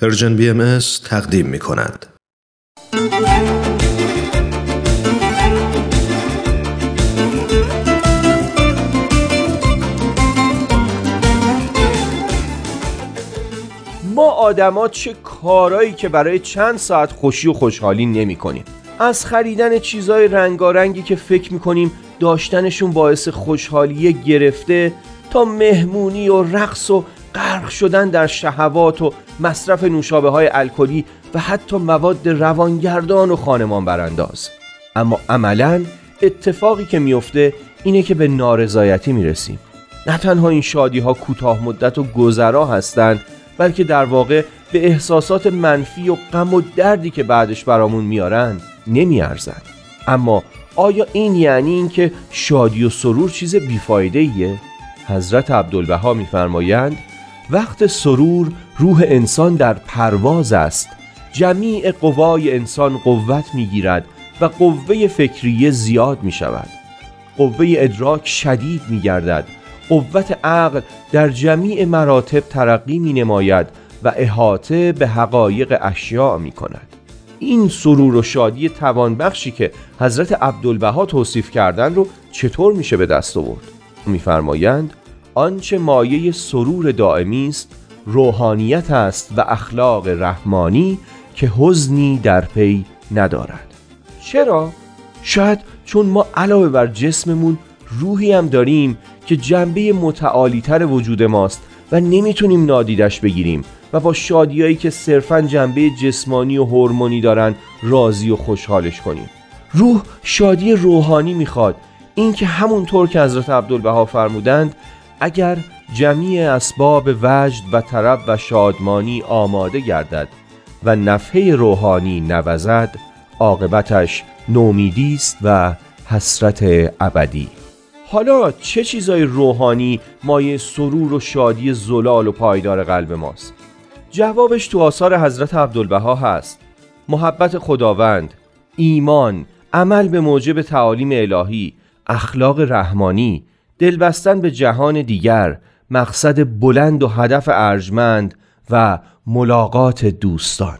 پرژن بی ام تقدیم می کند. ما آدما چه کارایی که برای چند ساعت خوشی و خوشحالی نمی کنیم از خریدن چیزای رنگارنگی که فکر می کنیم داشتنشون باعث خوشحالی گرفته تا مهمونی و رقص و غرق شدن در شهوات و مصرف نوشابه های الکلی و حتی مواد روانگردان و خانمان برانداز اما عملا اتفاقی که میفته اینه که به نارضایتی می‌رسیم. نه تنها این شادی ها کوتاه مدت و گذرا هستند بلکه در واقع به احساسات منفی و غم و دردی که بعدش برامون میارن نمیارزن. اما آیا این یعنی اینکه شادی و سرور چیز بیفایده ایه؟ حضرت عبدالبها میفرمایند وقت سرور روح انسان در پرواز است. جمیع قوای انسان قوت می‌گیرد و قوه فکریه زیاد می شود قوه ادراک شدید می گردد قوت عقل در جمیع مراتب ترقی می نماید و احاطه به حقایق اشیاء می کند این سرور و شادی توانبخشی که حضرت عبدالبها توصیف کردن رو چطور میشه به دست آورد؟ میفرمایند آنچه مایه سرور دائمی است روحانیت است و اخلاق رحمانی که حزنی در پی ندارد. چرا؟ شاید چون ما علاوه بر جسممون روحی هم داریم که جنبه متعالیتر وجود ماست و نمی‌تونیم نادیدش بگیریم و با شادیایی که صرفا جنبه جسمانی و هورمونی دارن راضی و خوشحالش کنیم. روح شادی روحانی می‌خواد. اینکه همونطور که حضرت عبدالبها فرمودند اگر جمیع اسباب وجد و طرب و شادمانی آماده گردد و نفحه روحانی نوزد عاقبتش نومیدی است و حسرت ابدی. حالا چه چیزای روحانی مایه سرور و شادی زلال و پایدار قلب ماست؟ جوابش تو آثار حضرت عبدالبها هست. محبت خداوند ایمان عمل به موجب تعالیم الهی اخلاق رحمانی دلبستن به جهان دیگر مقصد بلند و هدف ارجمند و ملاقات دوستان.